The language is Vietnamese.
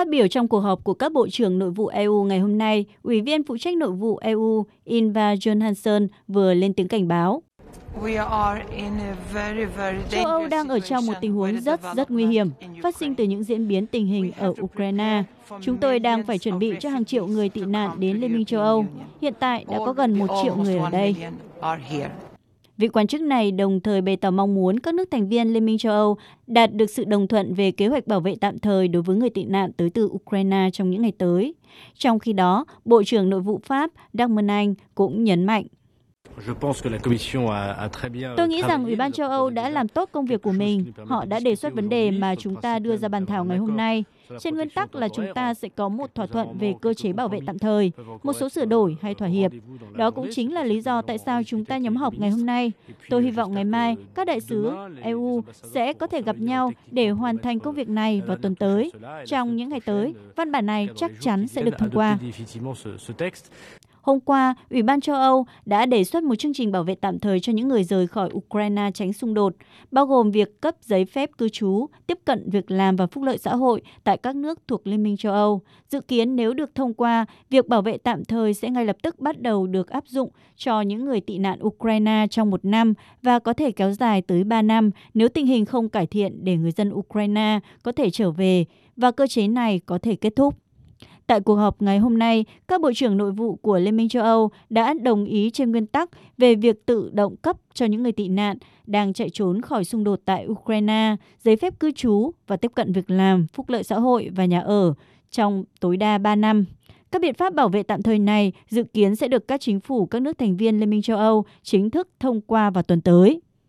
Phát biểu trong cuộc họp của các bộ trưởng nội vụ EU ngày hôm nay, Ủy viên phụ trách nội vụ EU Inva Johansson vừa lên tiếng cảnh báo. Châu Âu đang ở trong một tình huống rất rất nguy hiểm, phát sinh từ những diễn biến tình hình ở Ukraine. Chúng tôi đang phải chuẩn bị cho hàng triệu người tị nạn đến Liên minh châu Âu. Hiện tại đã có gần một triệu người ở đây. Vị quan chức này đồng thời bày tỏ mong muốn các nước thành viên Liên minh châu Âu đạt được sự đồng thuận về kế hoạch bảo vệ tạm thời đối với người tị nạn tới từ Ukraine trong những ngày tới. Trong khi đó, Bộ trưởng Nội vụ Pháp Darmanin cũng nhấn mạnh Tôi nghĩ rằng Ủy ban châu Âu đã làm tốt công việc của mình. Họ đã đề xuất vấn đề mà chúng ta đưa ra bàn thảo ngày hôm nay. Trên nguyên tắc là chúng ta sẽ có một thỏa thuận về cơ chế bảo vệ tạm thời, một số sửa đổi hay thỏa hiệp. Đó cũng chính là lý do tại sao chúng ta nhóm họp ngày hôm nay. Tôi hy vọng ngày mai các đại sứ EU sẽ có thể gặp nhau để hoàn thành công việc này vào tuần tới. Trong những ngày tới, văn bản này chắc chắn sẽ được thông qua. Hôm qua, Ủy ban châu Âu đã đề xuất một chương trình bảo vệ tạm thời cho những người rời khỏi Ukraine tránh xung đột, bao gồm việc cấp giấy phép cư trú, tiếp cận việc làm và phúc lợi xã hội tại các nước thuộc Liên minh châu Âu. Dự kiến nếu được thông qua, việc bảo vệ tạm thời sẽ ngay lập tức bắt đầu được áp dụng cho những người tị nạn Ukraine trong một năm và có thể kéo dài tới 3 năm nếu tình hình không cải thiện để người dân Ukraine có thể trở về và cơ chế này có thể kết thúc. Tại cuộc họp ngày hôm nay, các bộ trưởng nội vụ của Liên minh châu Âu đã đồng ý trên nguyên tắc về việc tự động cấp cho những người tị nạn đang chạy trốn khỏi xung đột tại Ukraine giấy phép cư trú và tiếp cận việc làm, phúc lợi xã hội và nhà ở trong tối đa 3 năm. Các biện pháp bảo vệ tạm thời này dự kiến sẽ được các chính phủ các nước thành viên Liên minh châu Âu chính thức thông qua vào tuần tới.